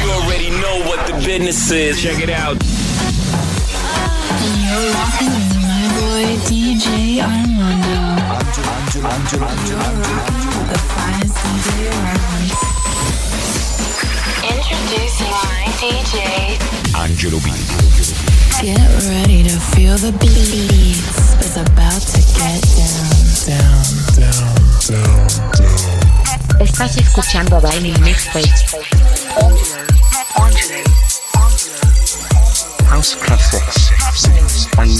You already know what the business is. Check it out. You're rocking with my boy DJ Armando. The finest DJ around. Introducing my DJ. Angelo B. Get ready to feel the beats. It's about to get down down down down. Estás escuchando Vinyl Mixtape. House classics and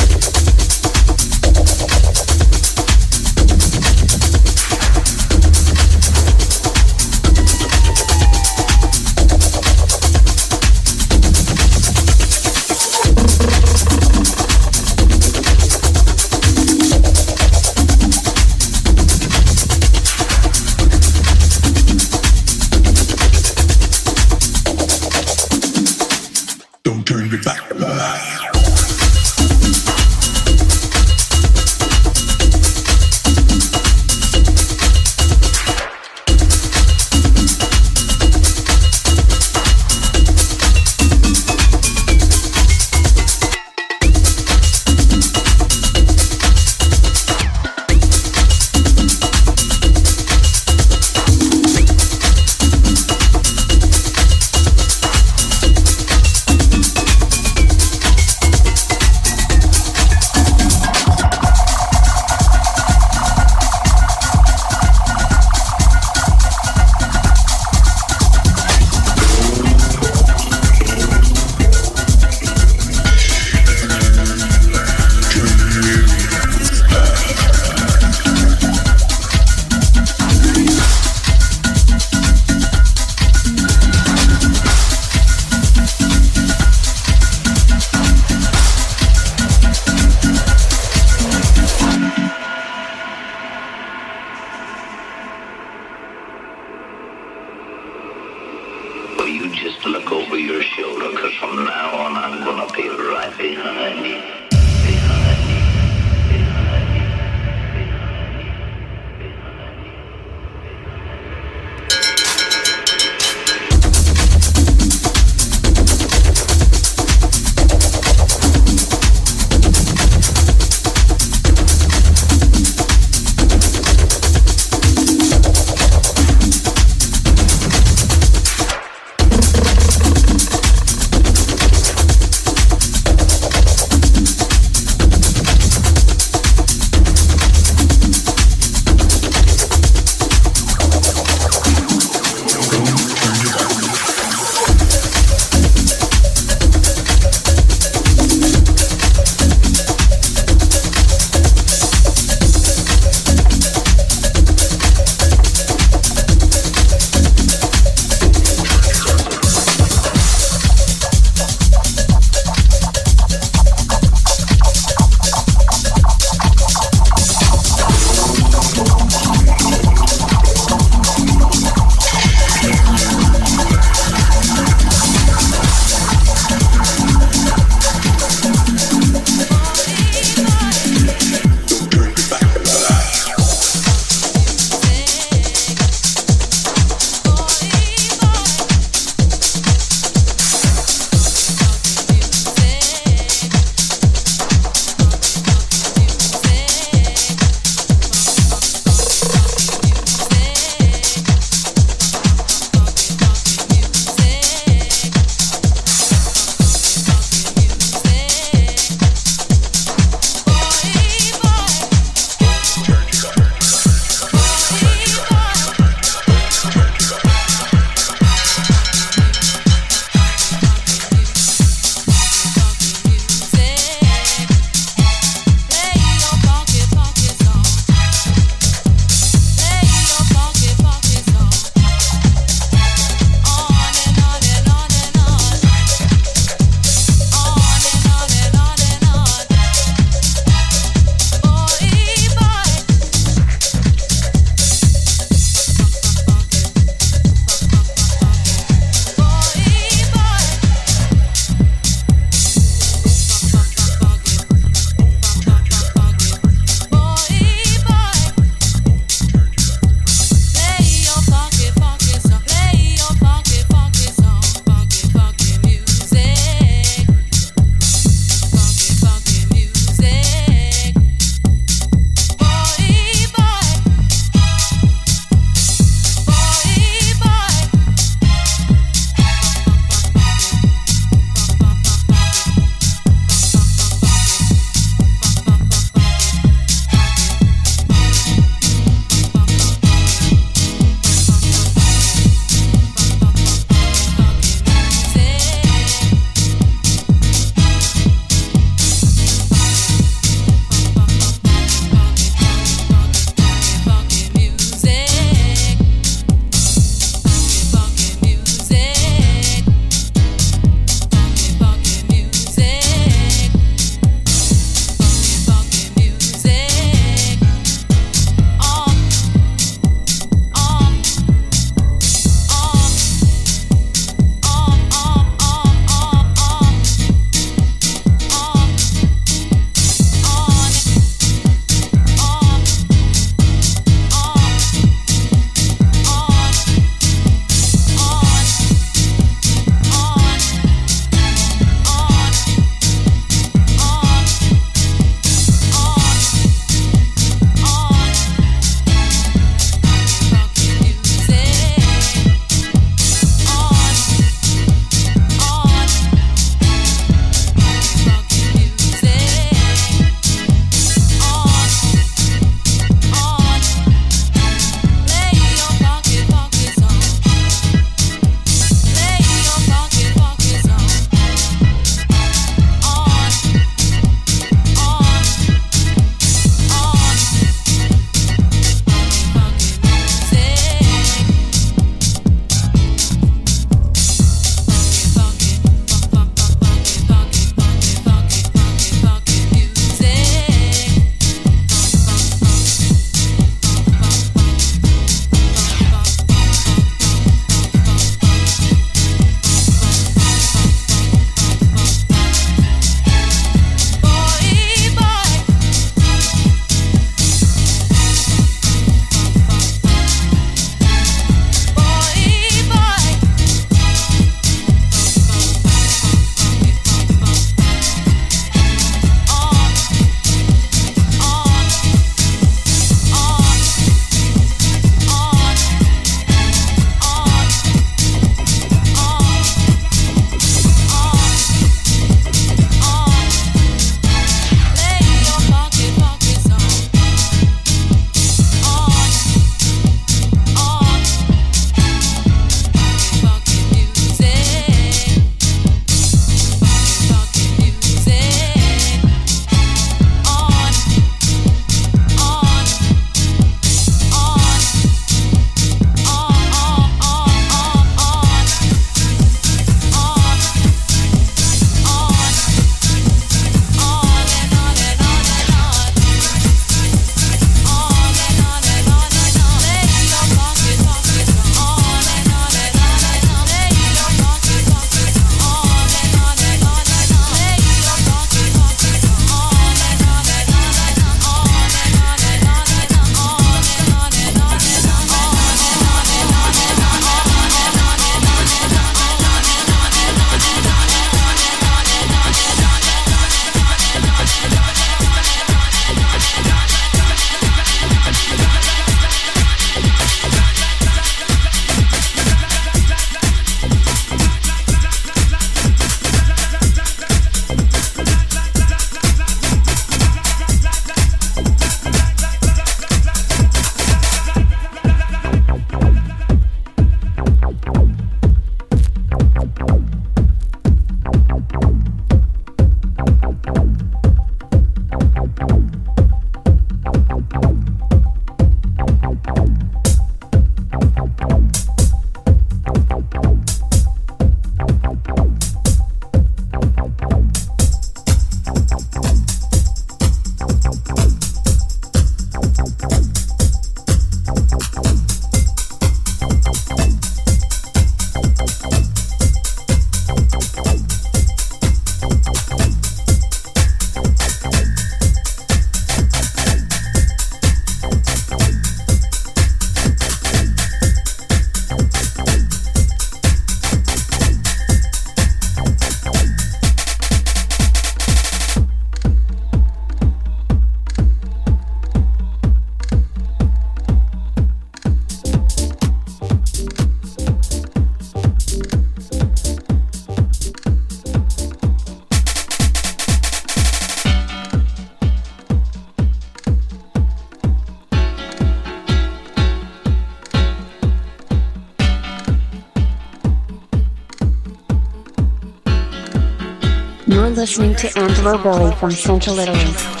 listening to Angelo Billy from Central Italy.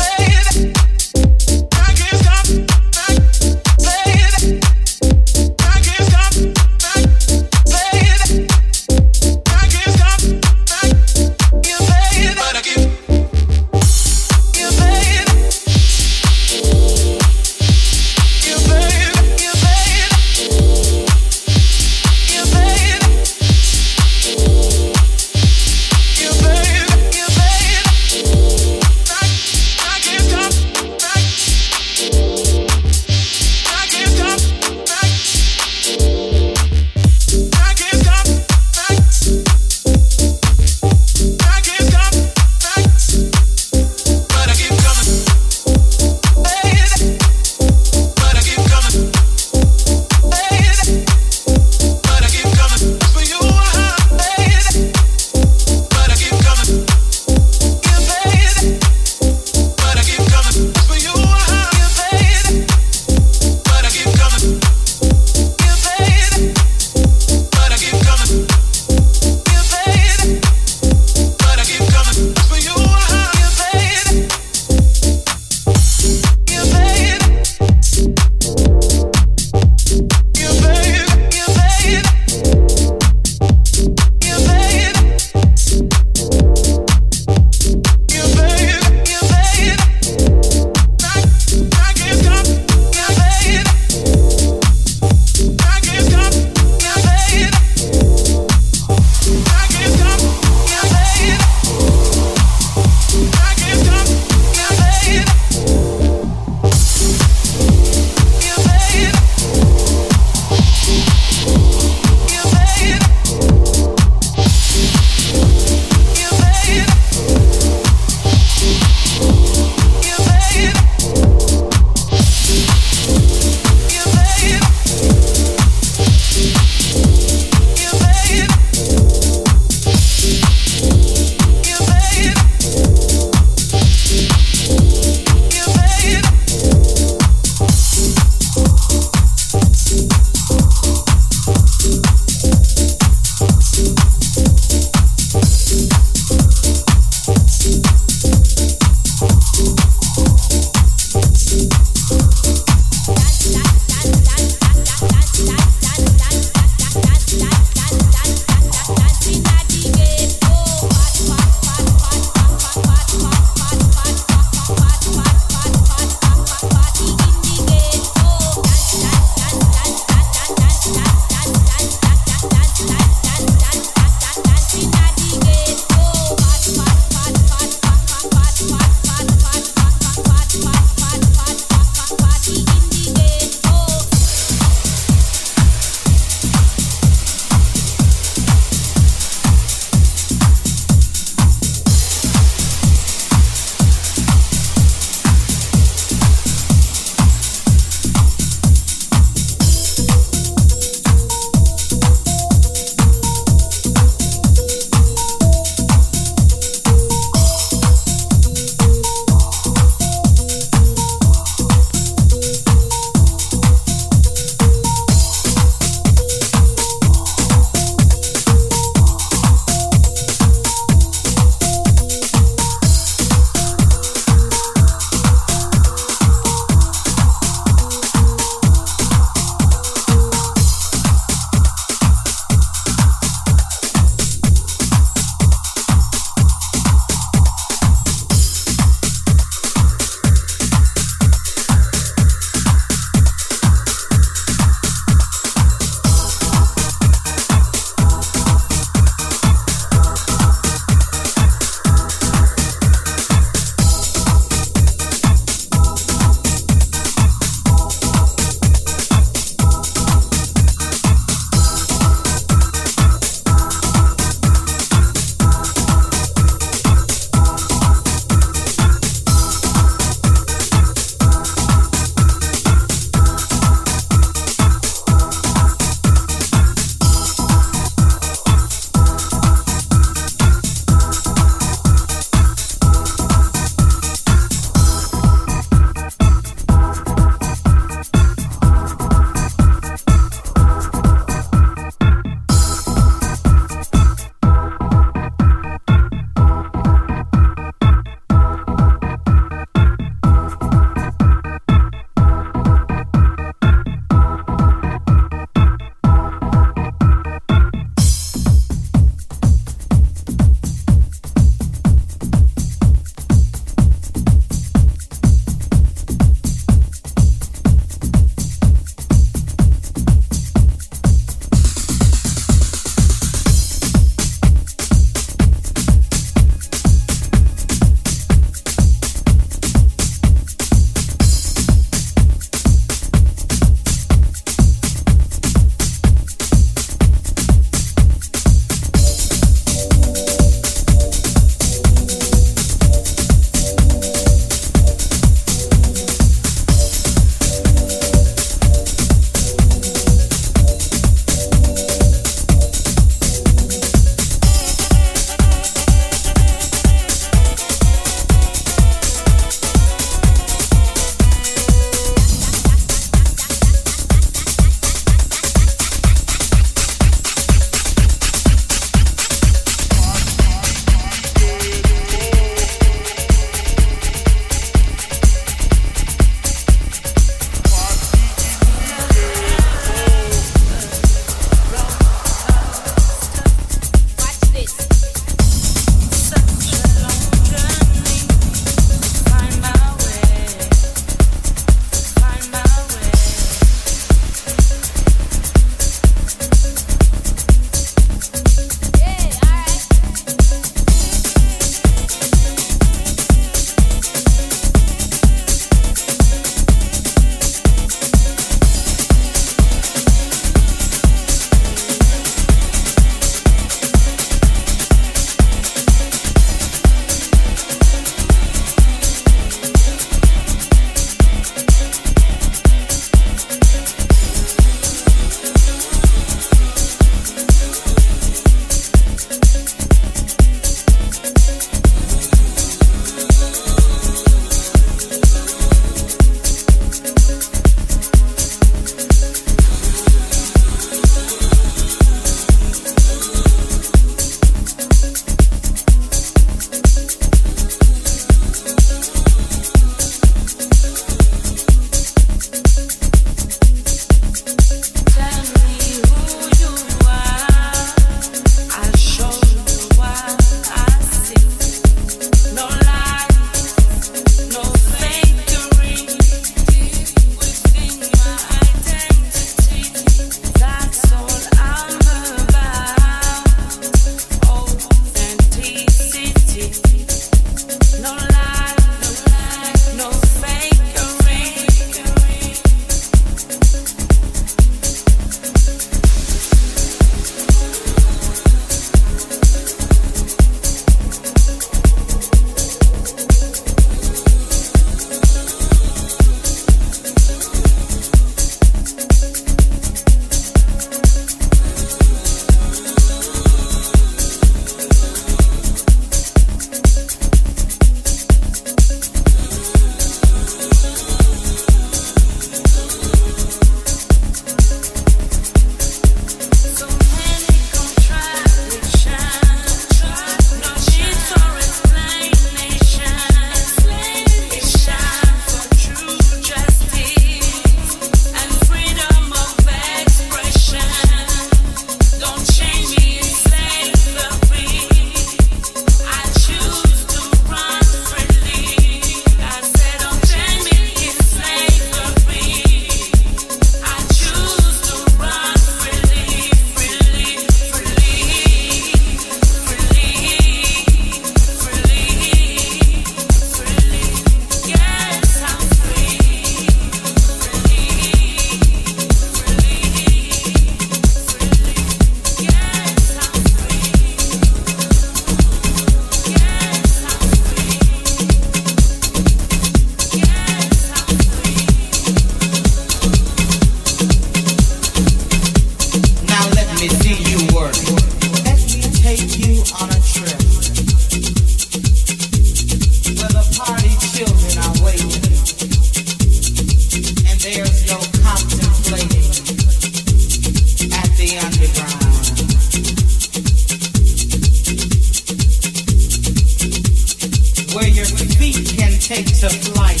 where your feet can take to flight,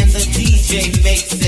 and the DJ makes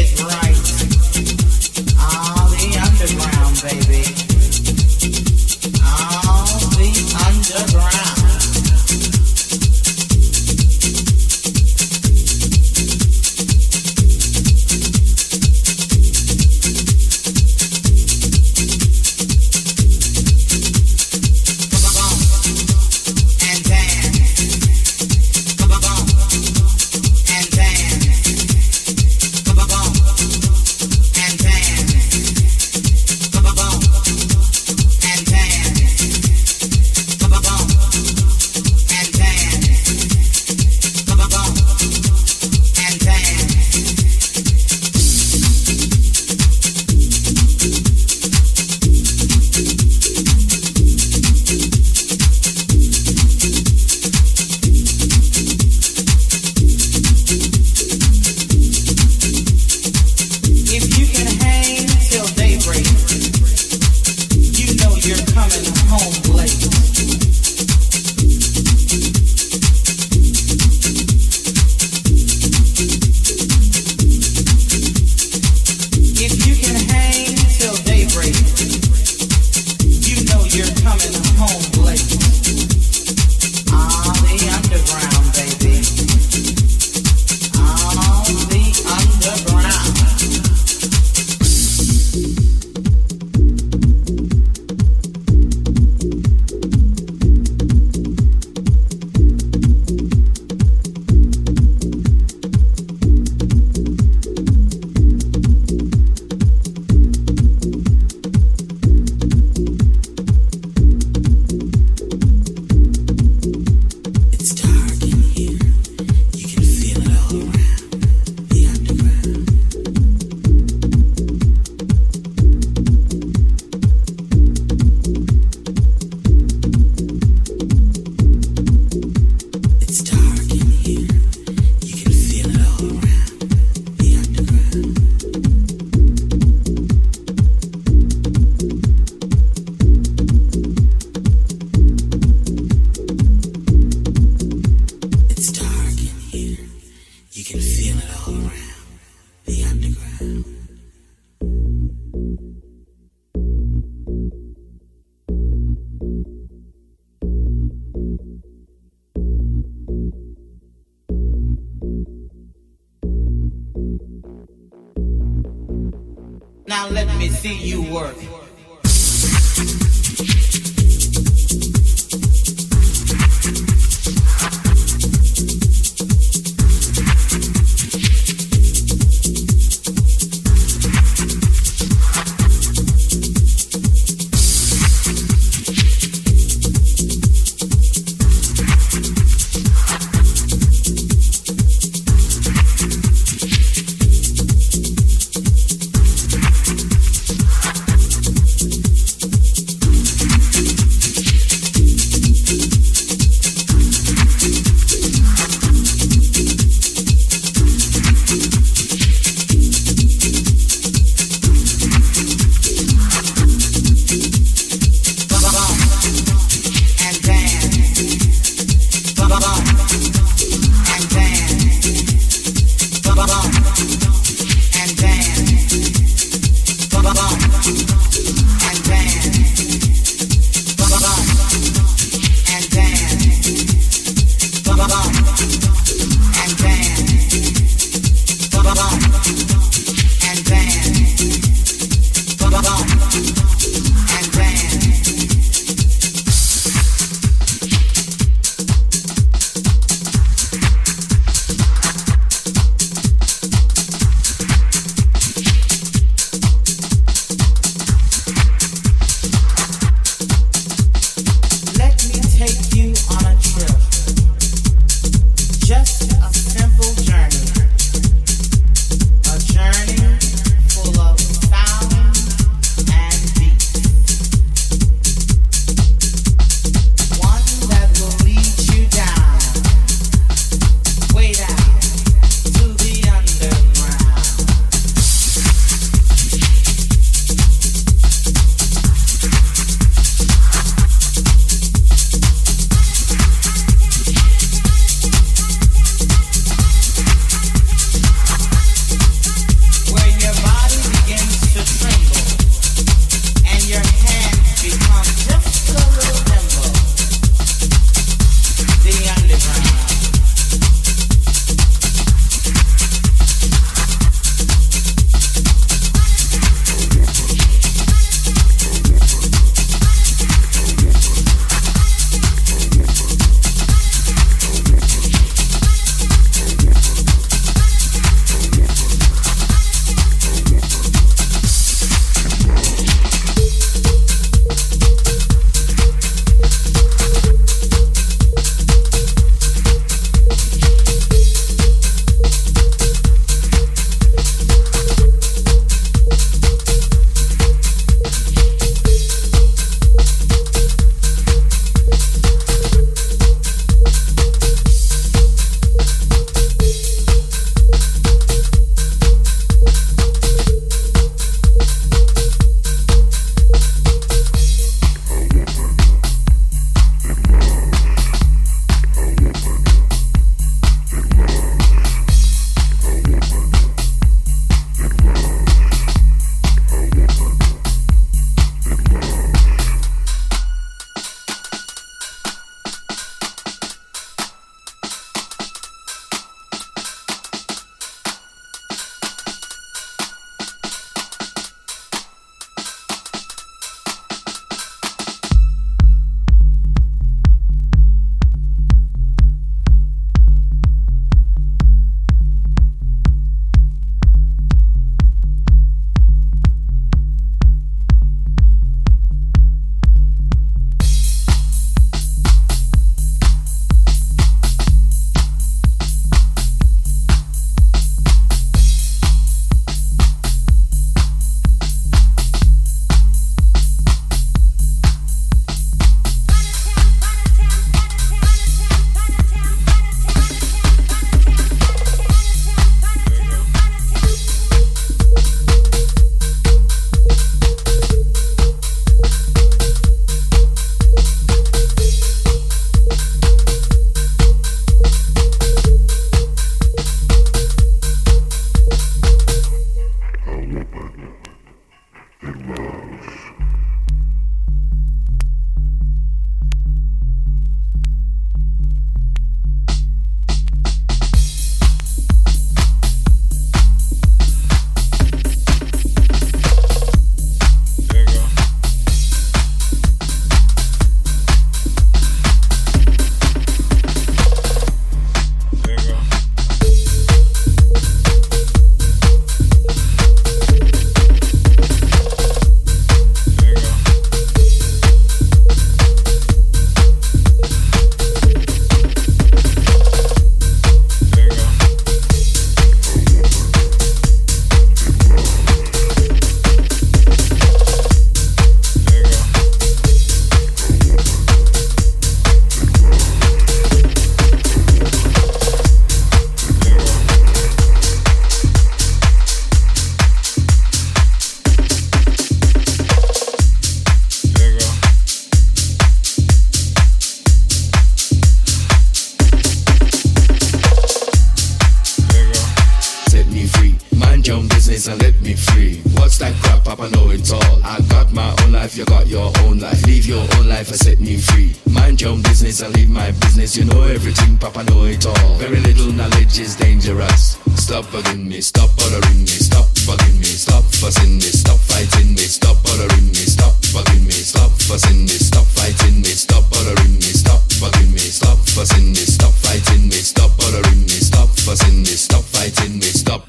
eyes and let me free. What's that crap, Papa? Know it all. I got my own life, you got your own life. Leave your own life and set me free. Mind your own business and leave my business. You know everything, Papa. Know it all. Very little knowledge is dangerous. Stop bugging me, stop bothering me, stop bugging me, stop fussing me, stop fighting me, stop bothering me, stop bugging me, stop fussing me, stop fighting me, stop bothering me, stop bugging me, stop fussing me, stop fighting me, stop bothering me, stop fussing me, stop fighting me, stop.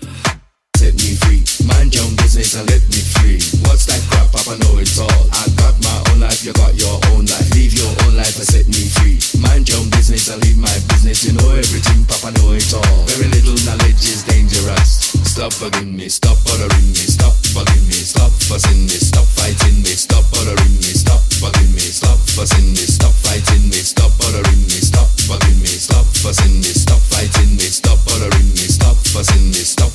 Set me free and let me free. What's that crap? Papa know it all. I got my own life, you got your own life. Leave your own life and set me free. Mind your own business and leave my business. You know everything, Papa know it all. Very little knowledge is dangerous. Stop bugging me, stop bothering me, stop bugging me, stop fussing me, stop fighting me, stop bothering me, stop bugging me, stop fussing me, stop fighting me, stop bothering me, stop bugging me, stop fussing me, stop fighting me, stop bothering me, stop fussing me, stop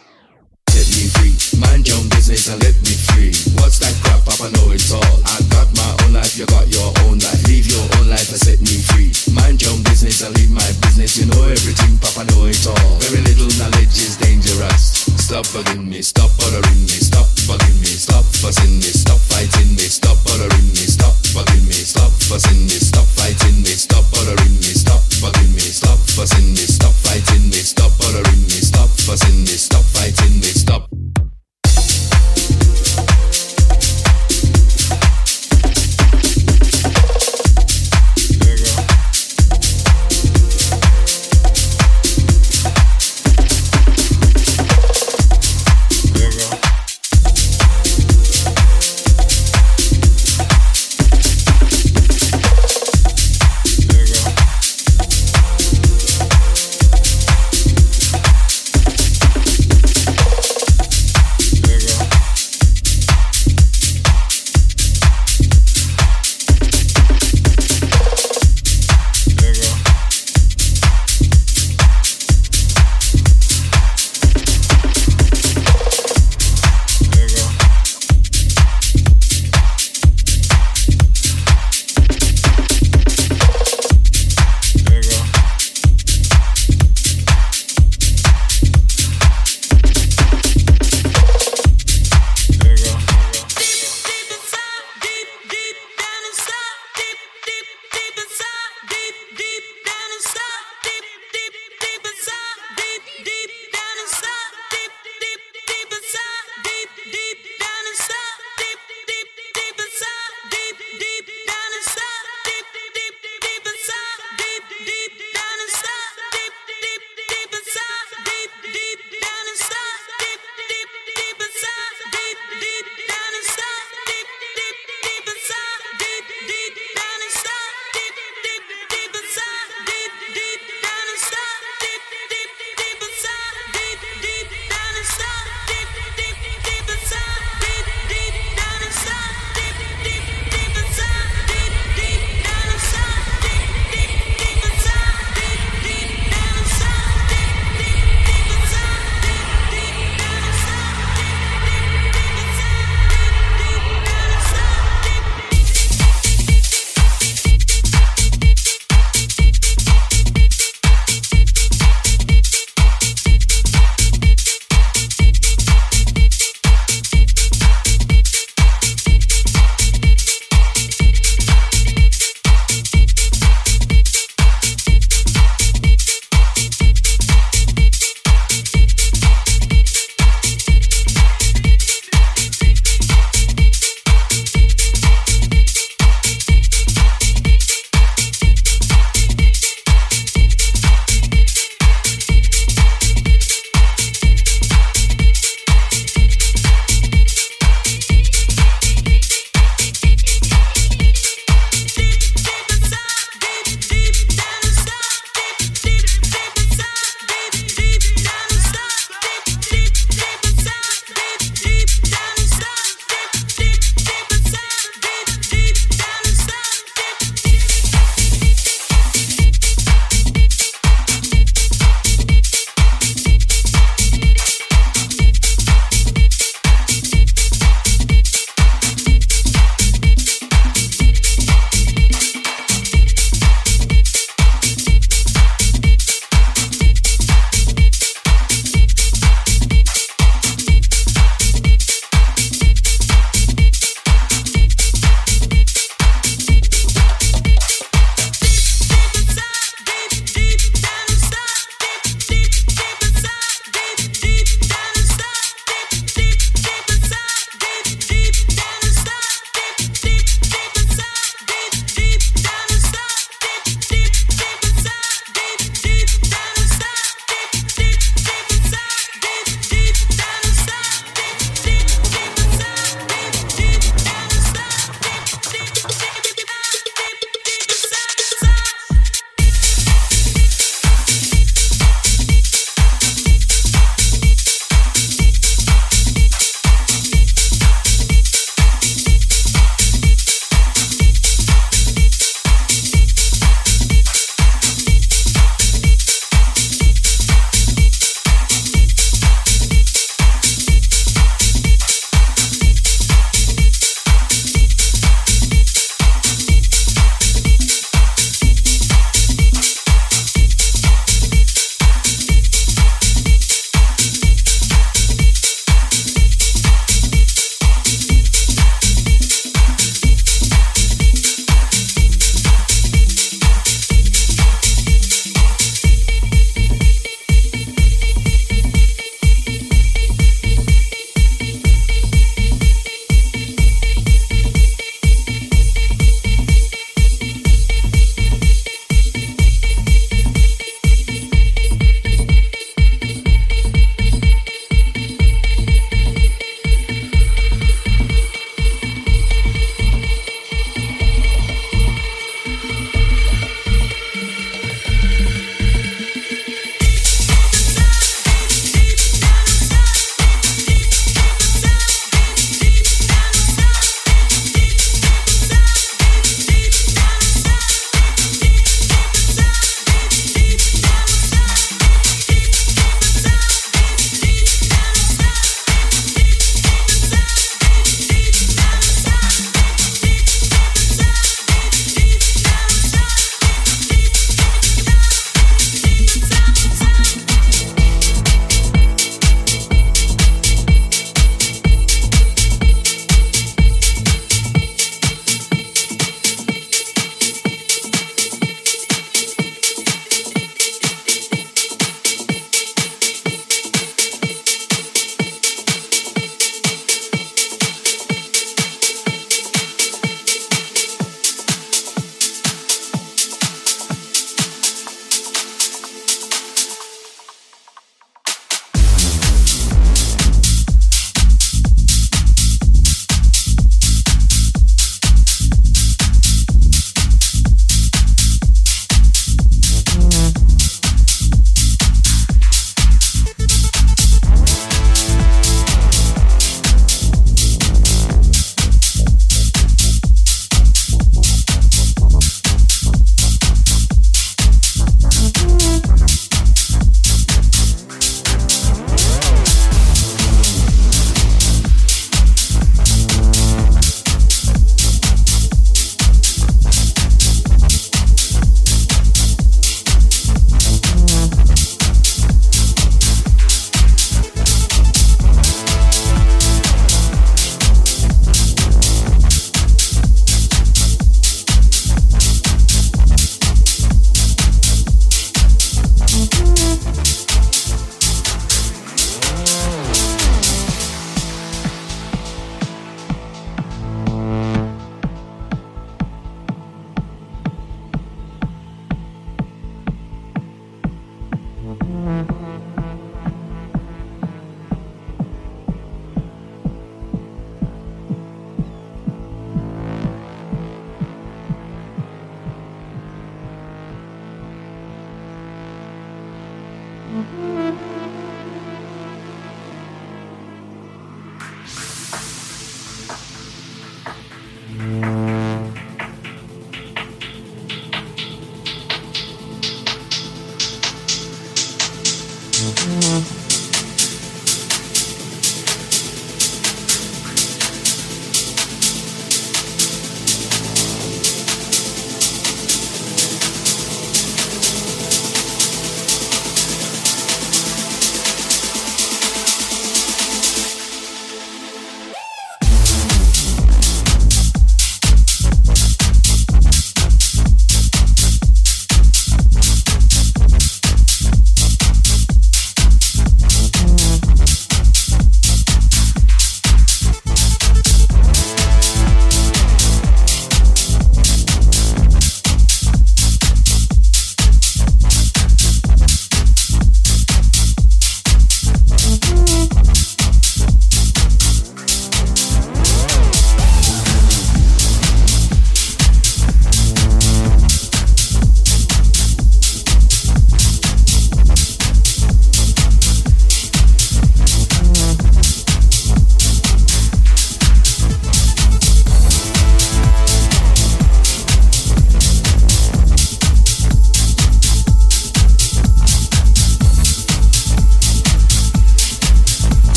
Set me free, mind your own business and let me free. What's that crap? Papa know it all. I got my own life, you got your own life. Leave your own life and set me free. Mind your own business and leave my business. You know everything, Papa know it all. Very little knowledge is dangerous. Stop bugging me, stop bothering me, stop bugging me, stop fussing me, stop fighting me, stop bothering me, stop bugging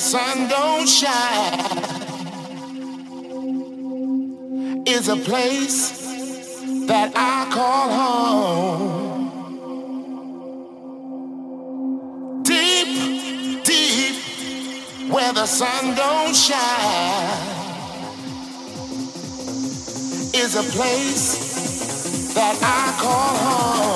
sun don't shine is a place that I call home. Deep, deep, where the sun don't shine is a place that I call home.